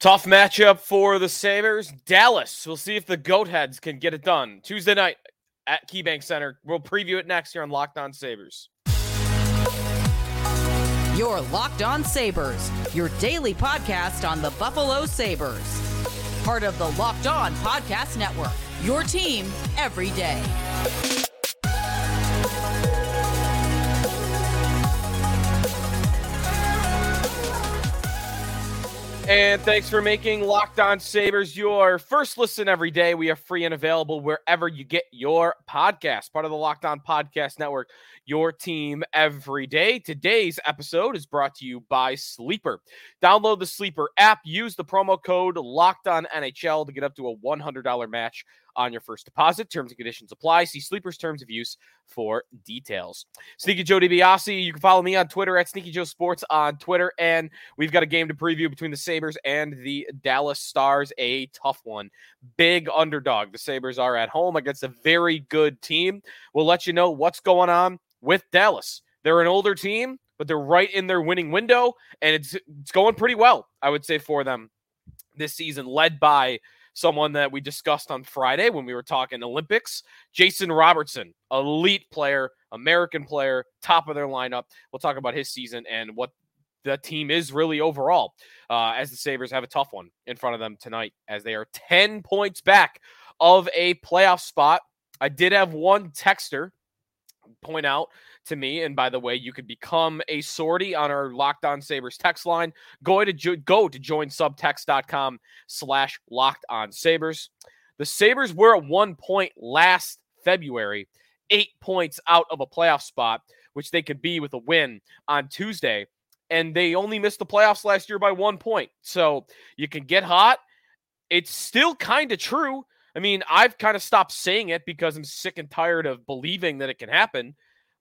Tough matchup for the Sabres. Dallas. We'll see if the Goat Heads can get it done. Tuesday night at KeyBank Center. We'll preview it next year on Locked On Sabres. Your Locked On Sabres, your daily podcast on the Buffalo Sabres. Part of the Locked On Podcast Network, your team every day. And thanks for making Locked On Sabres your first listen every day. We are free and available wherever you get your podcast. Part of the Locked On Podcast Network, your team every day. Today's episode is brought to you by Sleeper. Download the Sleeper app, use the promo code Locked On NHL to get up to a $100 match on your first deposit. Terms and conditions apply. See Sleeper's terms of use for details. Sneaky Joe DiBiase, you can follow me on Twitter at Sneaky Joe Sports on Twitter. And we've got a game to preview between the Sabres and the Dallas Stars, a tough one. Big underdog. The Sabres are at home against a very good team. We'll let you know what's going on with Dallas. They're an older team, but they're right in their winning window, and it's it's going pretty well, I would say, for them this season, led by someone that we discussed on Friday when we were talking Olympics. Jason Robertson, elite player, American player, top of their lineup. We'll talk about his season and what the team is really overall, uh, as the Sabres have a tough one in front of them tonight, as they are 10 points back of a playoff spot. I did have one texter point out to me. And by the way, you could become a sortie on our Locked On Sabres text line. Go to jo- go to join joinsubtext.com slash locked on sabres. The Sabres were at one point last February, eight points out of a playoff spot, which they could be with a win on Tuesday. And they only missed the playoffs last year by one point. So you can get hot. It's still kind of true. I mean, I've kind of stopped saying it because I'm sick and tired of believing that it can happen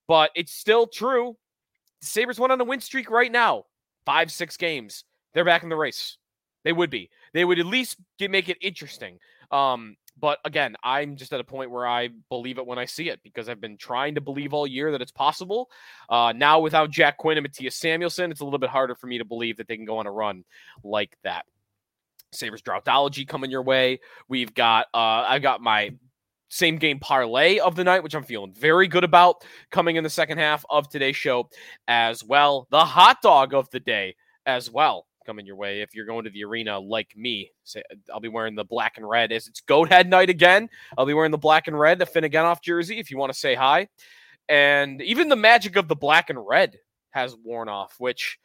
but it's still true. The Sabres went on a win streak right now, five, six games. They're back in the race. They would be. They would at least get, make it interesting. Um, but again, I'm just at a point where I believe it when I see it because I've been trying to believe all year that it's possible. Uh, now, without Jack Quinn and Mattias Samuelsson, it's a little bit harder for me to believe that they can go on a run like that. Sabres Droughtology coming your way. We've got, uh, I've got my same game parlay of the night, which I'm feeling very good about coming in the second half of today's show as well. The hot dog of the day as well coming your way if you're going to the arena like me. Say, I'll be wearing the black and red as it's goat head night again. I'll be wearing the black and red, the Finneganoff jersey if you want to say hi. And even the magic of the black and red has worn off, which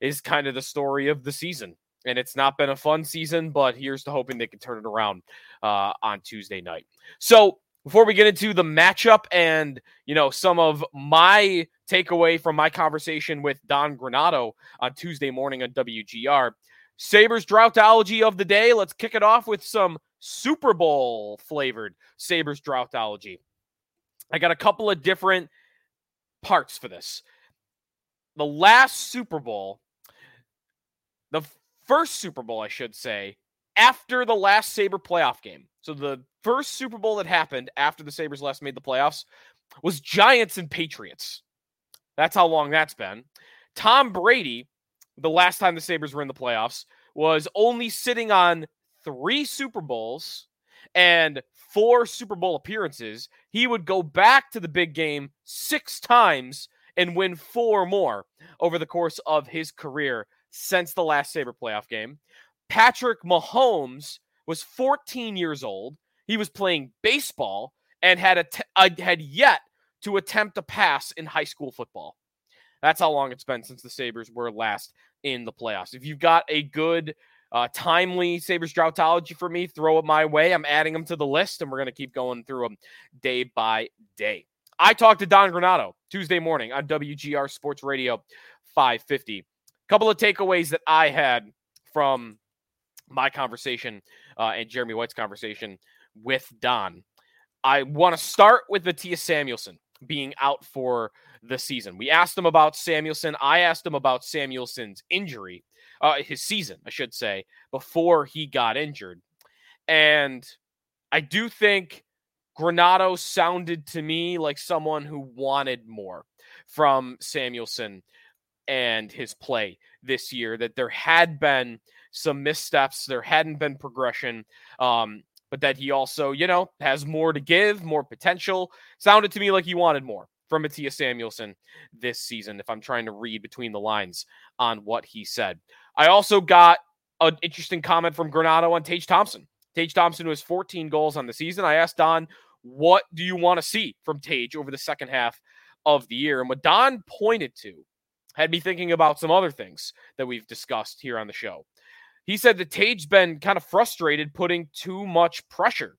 is kind of the story of the season and it's not been a fun season, but here's to hoping they can turn it around uh, on Tuesday night. So before we get into the matchup and you know some of my takeaway from my conversation with Don Granato on Tuesday morning on WGR, Sabres droughtology of the day. Let's kick it off with some Super Bowl flavored Sabres droughtology. I got a couple of different parts for this. The last Super Bowl, first Super Bowl, I should say, after the last Sabre playoff game. So the first Super Bowl that happened after the Sabres last made the playoffs was Giants and Patriots. That's how long that's been. Tom Brady, the last time the Sabres were in the playoffs, was only sitting on three Super Bowls and four Super Bowl appearances. He would go back to the big game six times and win four more over the course of his career since the last Sabre playoff game. Patrick Mahomes was 14 years old. He was playing baseball and had uh, had yet to attempt a pass in high school football. That's how long it's been since the Sabres were last in the playoffs. If you've got a good, uh, timely Sabres droughtology for me, throw it my way. I'm adding them to the list, and we're going to keep going through them day by day. I talked to Don Granato Tuesday morning on WGR Sports Radio 550 couple of takeaways that I had from my conversation uh, and Jeremy White's conversation with Don. I want to start with Mattias Samuelsson being out for the season. We asked him about Samuelsson. I asked him about Samuelsson's injury, uh, his season, I should say, before he got injured. And I do think Granato sounded to me like someone who wanted more from Samuelsson and his play this year, that there had been some missteps. There hadn't been progression. Um, but that he also, you know, has more to give, more potential. Sounded to me like he wanted more from Mattias Samuelsson this season, if I'm trying to read between the lines on what he said. I also got an interesting comment from Granato on Tage Thompson. Tage Thompson, who has 14 goals on the season. I asked Don, what do you want to see from Tage over the second half of the year? And what Don pointed to had me thinking about some other things that we've discussed here on the show. He said that Tage's been kind of frustrated putting too much pressure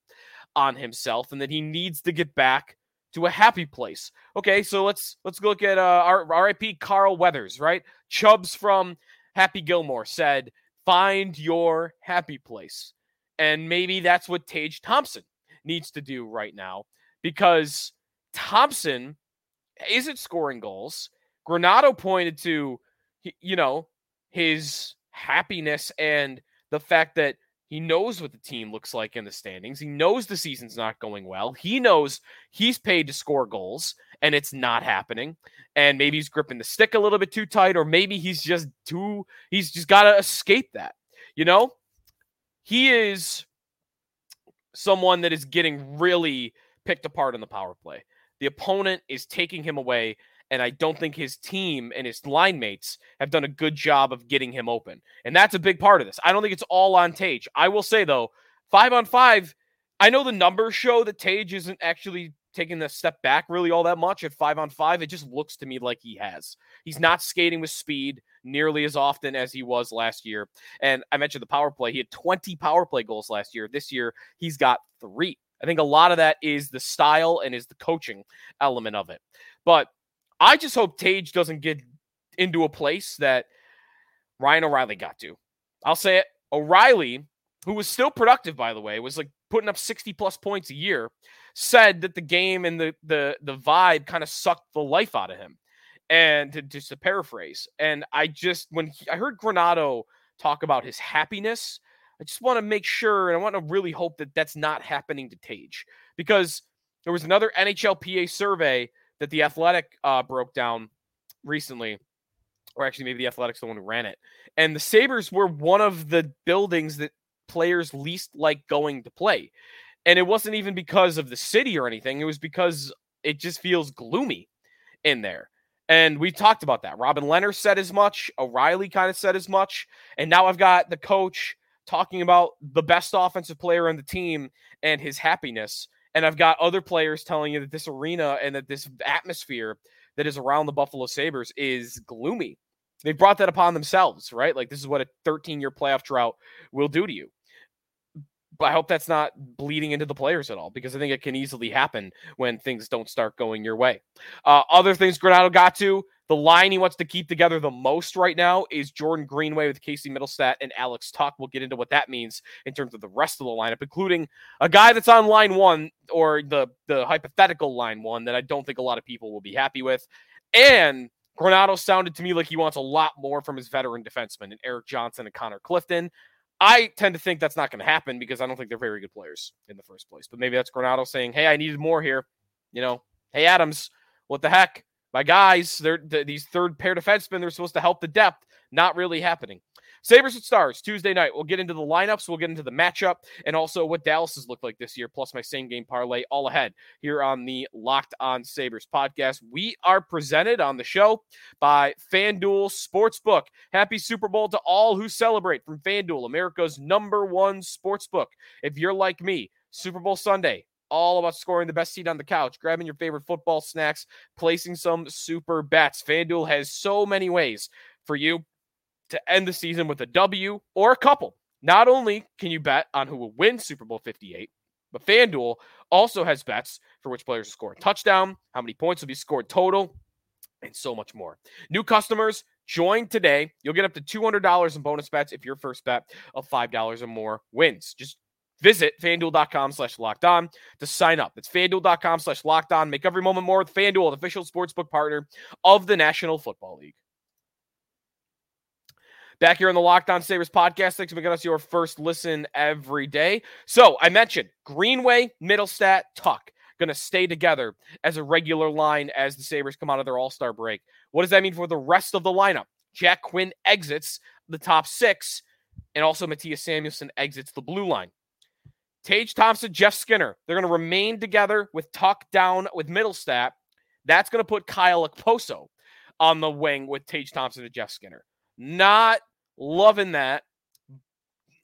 on himself and that he needs to get back to a happy place. Okay, so let's let's look at uh, our RIP Carl Weathers, right? Chubbs from Happy Gilmore said, "Find your happy place," and maybe that's what Tage Thompson needs to do right now because Thompson isn't scoring goals. Granato pointed to, you know, his happiness and the fact that he knows what the team looks like in the standings. He knows the season's not going well. He knows he's paid to score goals and it's not happening. And maybe he's gripping the stick a little bit too tight, or maybe he's just too, he's just got to escape that. You know, he is someone that is getting really picked apart in the power play. The opponent is taking him away and I don't think his team and his line mates have done a good job of getting him open. And that's a big part of this. I don't think it's all on Tage. I will say, though, five on five, I know the numbers show that Tage isn't actually taking the step back really all that much at five on five. It just looks to me like he has. He's not skating with speed nearly as often as he was last year. And I mentioned the power play. He had 20 power play goals last year. This year, he's got three. I think a lot of that is the style and is the coaching element of it. But I just hope Tage doesn't get into a place that Ryan O'Reilly got to. I'll say it. O'Reilly, who was still productive, by the way, was like putting up 60 plus points a year, said that the game and the the the vibe kind of sucked the life out of him. And to, just to paraphrase, and I just when he, I heard Granato talk about his happiness, I just want to make sure and I want to really hope that that's not happening to Tage because there was another NHLPA survey that the Athletic uh, broke down recently, or actually maybe the Athletic's the one who ran it. And the Sabres were one of the buildings that players least like going to play. And it wasn't even because of the city or anything. It was because it just feels gloomy in there. And we talked about that. Robin Lehner said as much. O'Reilly kind of said as much. And now I've got the coach talking about the best offensive player on the team and his happiness. And I've got other players telling you that this arena and that this atmosphere that is around the Buffalo Sabres is gloomy. They've brought that upon themselves, right? Like this is what a 13 year playoff drought will do to you. But I hope that's not bleeding into the players at all because I think it can easily happen when things don't start going your way. Uh, other things Granato got to the line he wants to keep together the most right now is Jordan Greenway with Casey Mittelstadt and Alex Tuch. We'll get into what that means in terms of the rest of the lineup, including a guy that's on line one or the, the hypothetical line one that I don't think a lot of people will be happy with. And Granato sounded to me like he wants a lot more from his veteran defensemen and Erik Johnson and Connor Clifton. I tend to think that's not going to happen because I don't think they're very good players in the first place. But maybe that's Granato saying, hey, I needed more here. You know, hey, Adams, what the heck? My guys, they're these third pair defensemen, they're supposed to help the depth. Not really happening. Sabres and Stars, Tuesday night. We'll get into the lineups, we'll get into the matchup, and also what Dallas has looked like this year, plus my same game parlay all ahead here on the Locked On Sabres podcast. We are presented on the show by FanDuel Sportsbook. Happy Super Bowl to all who celebrate from FanDuel, America's number one sportsbook. If you're like me, Super Bowl Sunday, all about scoring the best seat on the couch, grabbing your favorite football snacks, placing some super bets. FanDuel has so many ways for you to end the season with a W or a couple. Not only can you bet on who will win Super Bowl 58, but FanDuel also has bets for which players will score a touchdown, how many points will be scored total, and so much more. New customers, join today. You'll get up to $200 in bonus bets if your first bet of $5 or more wins. Just Visit fanduel.com slash locked on to sign up. It's fanduel.com slash locked on. Make every moment more with Fanduel, the official sportsbook partner of the National Football League. Back here on the Locked On Sabres podcast, thanks for making us your first listen every day. So I mentioned Greenway, Mittelstadt, Tuch going to stay together as a regular line as the Sabres come out of their All Star break. What does that mean for the rest of the lineup? Jack Quinn exits the top six and also Mattias Samuelsson exits the blue line. Tage Thompson, Jeff Skinner, they're going to remain together with Tuch down with Mittelstadt. That's going to put Kyle Okposo on the wing with Tage Thompson and Jeff Skinner. Not loving that.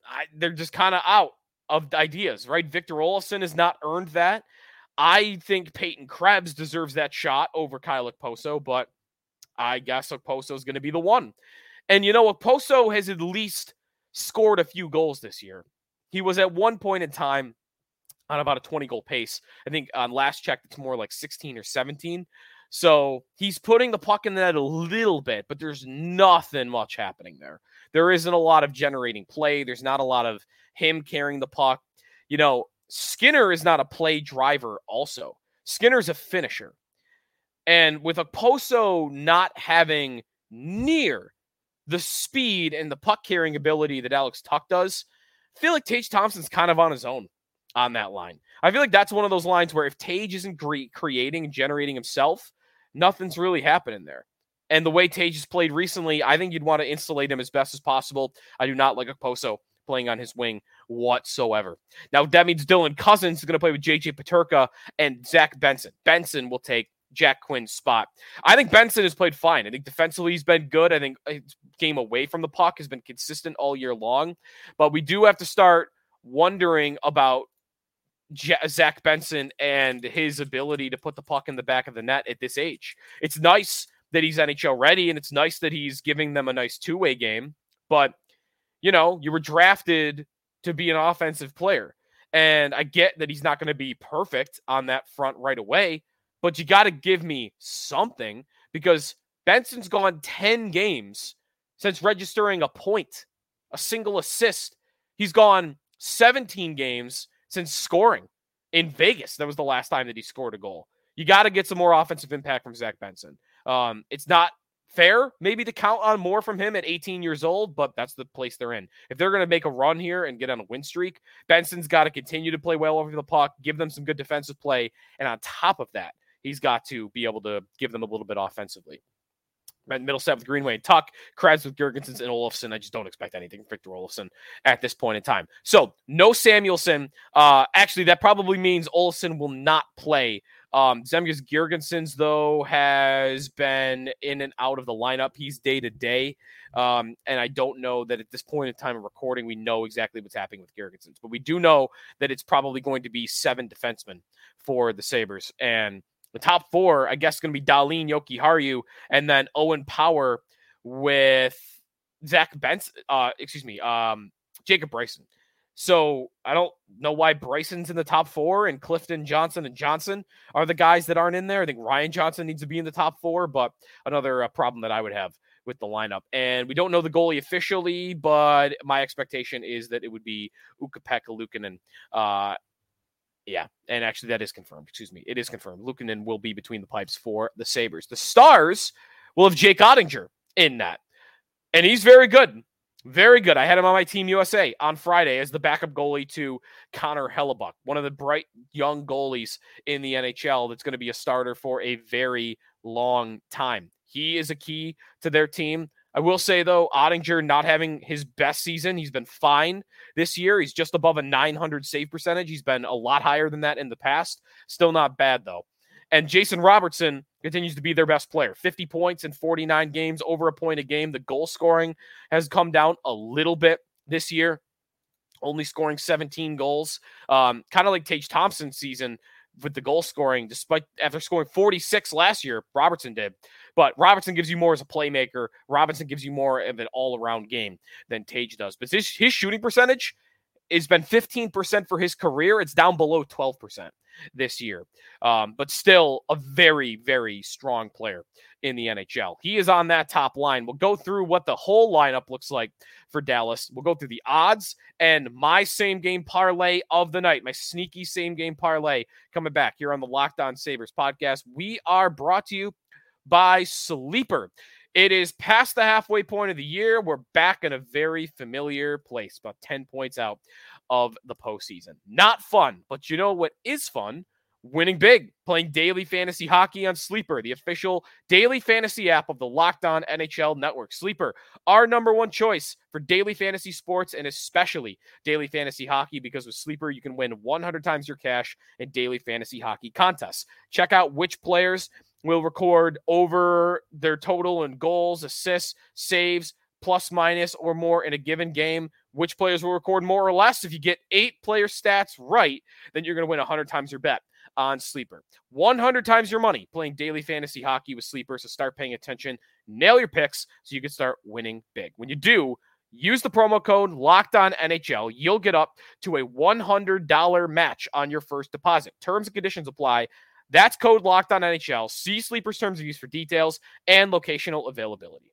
I, they're just kind of out of ideas, right? Victor Olsson has not earned that. I think Peyton Krebs deserves that shot over Kyle Okposo, but I guess Okposo is going to be the one. And you know, Okposo has at least scored a few goals this year. He was at one point in time on about a 20 goal pace. I think on last check, it's more like 16 or 17. So he's putting the puck in the net a little bit, but there's nothing much happening there. There isn't a lot of generating play. There's not a lot of him carrying the puck. You know, Skinner is not a play driver, also. Skinner's a finisher. And with Okposo not having near the speed and the puck carrying ability that Alex Tuch does, feel like Tage Thompson's kind of on his own on that line. I feel like that's one of those lines where if Tage isn't cre- creating and generating himself, nothing's really happening there. And the way Tage has played recently, I think you'd want to insulate him as best as possible. I do not like Okposo playing on his wing whatsoever. Now, that means Dylan Cozens is going to play with JJ Peterka and Zach Benson. Benson will take Jack Quinn's spot. I think Benson has played fine. I think defensively he's been good. I think uh, his game away from the puck has been consistent all year long. But we do have to start wondering about Zach Benson and his ability to put the puck in the back of the net at this age. It's nice that he's NHL ready and it's nice that he's giving them a nice two way game. But, you know, you were drafted to be an offensive player. And I get that he's not going to be perfect on that front right away, but you got to give me something because Benson's gone 10 games since registering a point, a single assist. He's gone 17 games since scoring in Vegas. That was the last time that he scored a goal. You got to get some more offensive impact from Zach Benson. Um, it's not fair maybe to count on more from him at 18 years old, but that's the place they're in. If they're going to make a run here and get on a win streak, Benson's got to continue to play well over the puck, give them some good defensive play, and on top of that, he's got to be able to give them a little bit offensively. Mittelstadt with Greenway and Tuch, Krebs with Girgensons and Olofsson. I just don't expect anything from Victor Olofsson at this point in time. So no Samuelsson. Uh, actually, that probably means Olofsson will not play. Um, Zemgus Girgensons, though, has been in and out of the lineup. He's day to day. Um, and I don't know that at this point in time of recording, we know exactly what's happening with Girgensons. But we do know that it's probably going to be seven defensemen for the Sabres. And the top four, I guess, going to be Dahlin, Jokiharju, and then Owen Power with Zach Benson. Uh, excuse me, um, Jacob Bryson. So I don't know why Bryson's in the top four and Clifton Johnson and Johnson are the guys that aren't in there. I think Ryan Johnson needs to be in the top four, but another uh, problem that I would have with the lineup. And we don't know the goalie officially, but my expectation is that it would be Ukko-Pekka Luukkonen. Uh, yeah, and actually that is confirmed. Excuse me, it is confirmed. Luukkonen will be between the pipes for the Sabres. The Stars will have Jake Oettinger in that, and he's very good, very good. I had him on my team USA on Friday as the backup goalie to Connor Hellebuyck, one of the bright young goalies in the NHL that's going to be a starter for a very long time. He is a key to their team. I will say though, Oettinger not having his best season. He's been fine this year. He's just above a 900 save percentage. He's been a lot higher than that in the past. Still not bad though. And Jason Robertson continues to be their best player. 50 points in 49 games, over a point a game. The goal scoring has come down a little bit this year, only scoring 17 goals. Um, kind of like Tage Thompson's season with the goal scoring, despite after scoring 46 last year, Robertson did. But Robinson gives you more as a playmaker. Robinson gives you more of an all around game than Tage does. But his, his shooting percentage has been 15% for his career. It's down below 12% this year. Um, but still a very, very strong player in the NHL. He is on that top line. We'll go through what the whole lineup looks like for Dallas. We'll go through the odds and my same game parlay of the night, my sneaky same game parlay coming back here on the Locked On Sabres podcast. We are brought to you by Sleeper. It is past the halfway point of the year. We're back in a very familiar place, about 10 points out of the postseason. Not fun, but you know what is fun? winning big, playing daily fantasy hockey on Sleeper, the official daily fantasy app of the Locked On NHL Network. Sleeper, our number one choice for daily fantasy sports and especially daily fantasy hockey because with Sleeper, you can win 100 times your cash in daily fantasy hockey contests. Check out which players will record over their total in goals, assists, saves, plus minus or more in a given game which players will record more or less if you get eight player stats right then you're going to win 100 times your bet on Sleeper. 100 times your money playing daily fantasy hockey with Sleeper. So start paying attention, nail your picks so you can start winning big. When you do, use the promo code locked on NHL. You'll get up to a $100 match on your first deposit. Terms and conditions apply. That's code locked on NHL. See Sleeper's terms of use for details and locational availability.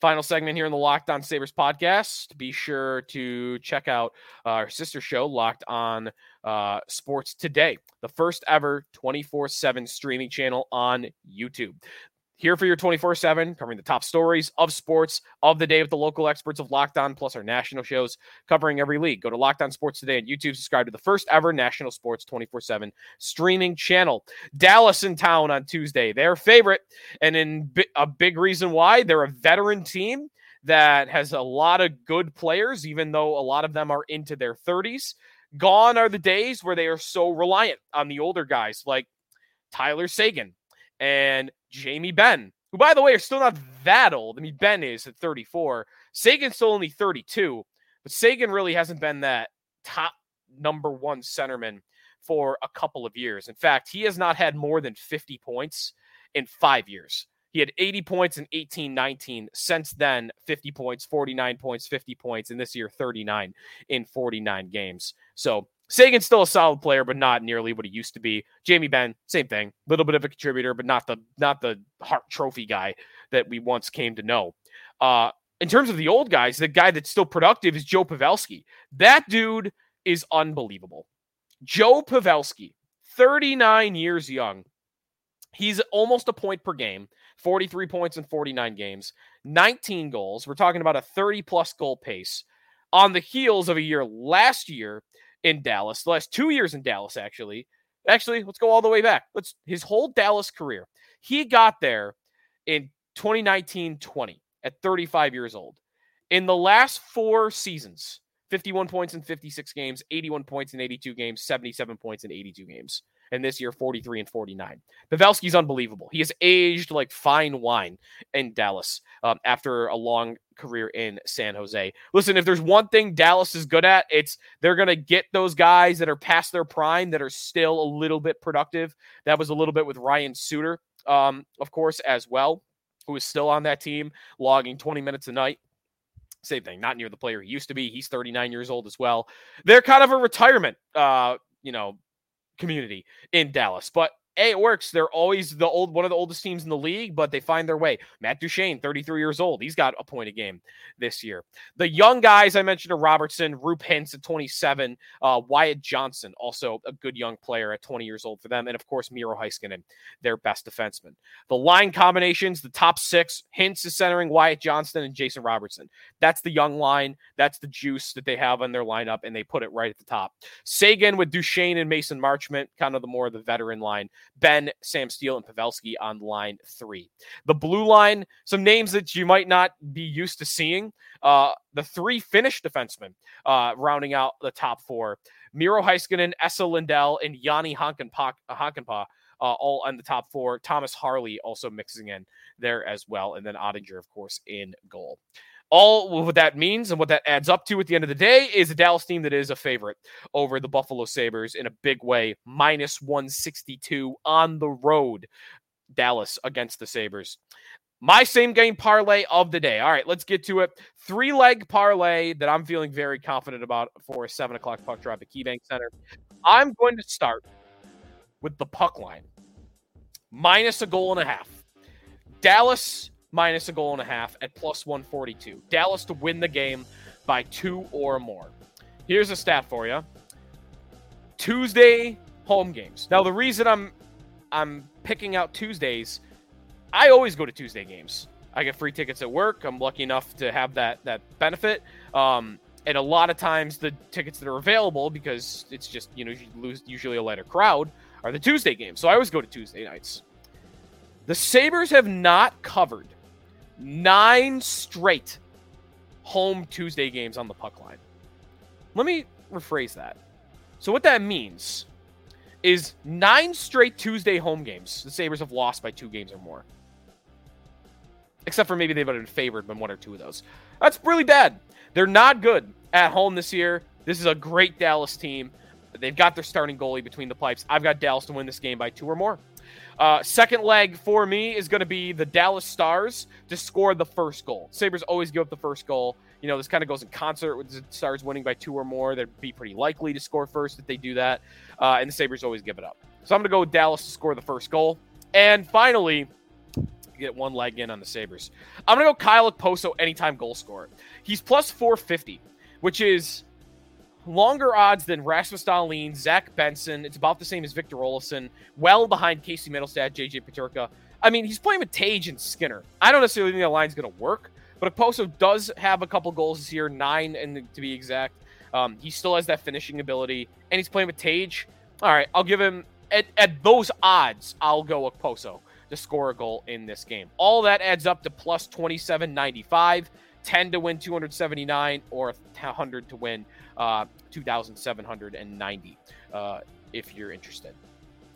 Final segment here in the Locked On Sabres podcast. Be sure to check out our sister show, Locked On uh, Sports Today, the first ever 24 7 streaming channel on YouTube. Here for your 24 7, covering the top stories of sports of the day with the local experts of Locked On, plus our national shows covering every league. Go to Locked On Sports Today on YouTube. Subscribe to the first ever national sports 24 7 streaming channel. Dallas in town on Tuesday, their favorite. And in a big reason why they're a veteran team that has a lot of good players, even though a lot of them are into their 30s. Gone are the days where they are so reliant on the older guys like Tyler Seguin and Jamie Benn, who, by the way, are still not that old. I mean, Benn is at 34. Seguin's still only 32, but Seguin really hasn't been that top number one centerman for a couple of years. In fact, he has not had more than 50 points in five years. He had 80 points in 18 19. Since then, 50 points, 49 points, 50 points, and this year, 39 in 49 games. So Seguin's still a solid player, but not nearly what he used to be. Jamie Benn, same thing, little bit of a contributor, but not the not the Hart Trophy guy that we once came to know. Uh, in terms of the old guys, the guy that's still productive is Joe Pavelski. That dude is unbelievable. Joe Pavelski, 39 years young. He's almost a point per game, 43 points in 49 games, 19 goals. We're talking about a 30 plus goal pace on the heels of a year last year in Dallas, the last two years in Dallas, actually. Actually, let's go all the way back. Let's his whole Dallas career. He got there in 2019 20 at 35 years old. In the last four seasons, 51 points in 56 games, 81 points in 82 games, 77 points in 82 games and this year 43 and 49. Pavelski's unbelievable. He has aged like fine wine in Dallas um, after a long career in San Jose. Listen, if there's one thing Dallas is good at, it's they're going to get those guys that are past their prime that are still a little bit productive. That was a little bit with Ryan Suter, um, of course, as well, who is still on that team, logging 20 minutes a night. Same thing, not near the player he used to be. He's 39 years old as well. They're kind of a retirement, uh, you know, community in Dallas. But hey, it works. They're always the old one of the oldest teams in the league, but they find their way. Matt Duchene, 33 years old. He's got a point a game this year. The young guys I mentioned are Robertson, Roope Hintz at 27, uh, Wyatt Johnston, also a good young player at 20 years old for them, and of course Miro Heiskanen, their best defenseman. The line combinations, the top six, Hintz is centering Wyatt Johnston and Jason Robertson. That's the young line. That's the juice that they have on their lineup, and they put it right at the top. Seguin with Duchene and Mason Marchment, kind of the more of the veteran line. Benn, Sam Steele, and Pavelski on line three. The blue line, some names that you might not be used to seeing. Uh, the three Finnish defensemen uh, rounding out the top four. Miro Heiskanen, Esa Lindell, and Jani Hakanpää, uh, all on the top four. Thomas Harley also mixing in there as well. And then Oettinger, of course, in goal all what that means and what that adds up to at the end of the day is a Dallas team that is a favorite over the Buffalo Sabres in a big way, minus 162 on the road. Dallas against the Sabres. My same game parlay of the day. All right, let's get to it. Three leg parlay that I'm feeling very confident about for a seven o'clock puck drop at KeyBank Center. I'm going to start with the puck line minus a goal and a half. Dallas minus a goal and a half at plus 142. Dallas to win the game by two or more. Here's a stat for you. Tuesday home games. Now the reason I'm I'm picking out Tuesdays, I always go to Tuesday games. I get free tickets at work. I'm lucky enough to have that that benefit. Um, and a lot of times the tickets that are available because it's just you know you lose usually a lighter crowd are the Tuesday games. So I always go to Tuesday nights. The Sabres have not covered nine straight home Tuesday games on the puck line. Let me rephrase that. So what that means is nine straight Tuesday home games. The Sabres have lost by two games or more. Except for maybe they've been favored by one or two of those. That's really bad. They're not good at home this year. This is a great Dallas team. They've got their starting goalie between the pipes. I've got Dallas to win this game by two or more. Uh, second leg for me is going to be the Dallas Stars to score the first goal. Sabres always give up the first goal. You know, this kind of goes in concert with the Stars winning by two or more. They'd be pretty likely to score first if they do that. Uh, and the Sabres always give it up. So I'm going to go with Dallas to score the first goal. And finally, get one leg in on the Sabres. I'm going to go Kyle Okposo anytime goal scorer. He's plus 450, which is longer odds than Rasmus Dahlin, Zach Benson. It's about the same as Victor Olofsson, well behind Casey Mittelstadt, JJ Peterka. I mean, he's playing with Tage and Skinner. I don't necessarily think the line's going to work, but Okposo does have a couple goals this year, nine and to be exact. Um, he still has that finishing ability, and he's playing with Tage. All right, I'll give him at, at those odds. I'll go Okposo to score a goal in this game. All that adds up to plus 27.95. 10 to win 279 or 100 to win uh, 2,790 uh, if you're interested.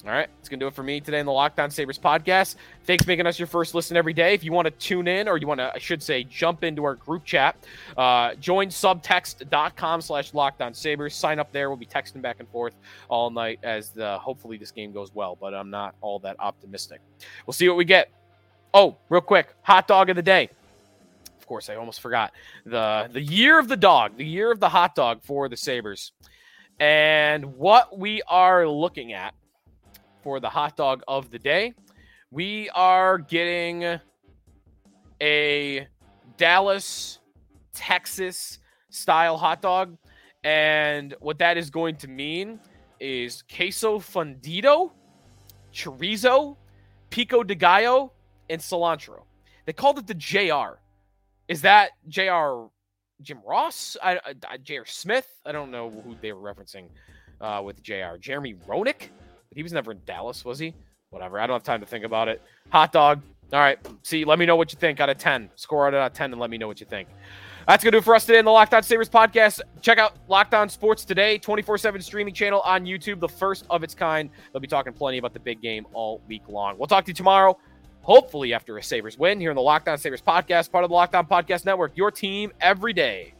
All right, it's to do it for me today in the Locked On Sabres podcast. Thanks for making us your first listen every day. If you want to tune in or you want to, I should say, jump into our group chat, uh, join subtext.com slash lockdown Sabres. Sign up there. We'll be texting back and forth all night as the hopefully this game goes well, but I'm not all that optimistic. We'll see what we get. Oh, real quick, hot dog of the day of course, I almost forgot the the year of the dog, the year of the hot dog for the Sabres, and what we are looking at for the hot dog of the day. We are getting a Dallas, Texas style hot dog, and what that is going to mean is queso fundido, chorizo, pico de gallo, and cilantro. They called it the JR is that J.R. Jim Ross? I, I, J.R. Smith? I don't know who they were referencing uh, with J.R. Jeremy Roenick? He was never in Dallas, was he? Whatever. I don't have time to think about it. Hot dog. All right. See, let me know what you think out of 10. Score out of 10 and let me know what you think. That's going to do for us today in the Locked On Sabres podcast. Check out Locked On Sports today, 24 7 streaming channel on YouTube, the first of its kind. They'll be talking plenty about the big game all week long. We'll talk to you tomorrow hopefully after a Sabres win here in the Locked On Sabres podcast, part of the Locked On Podcast Network, your team every day.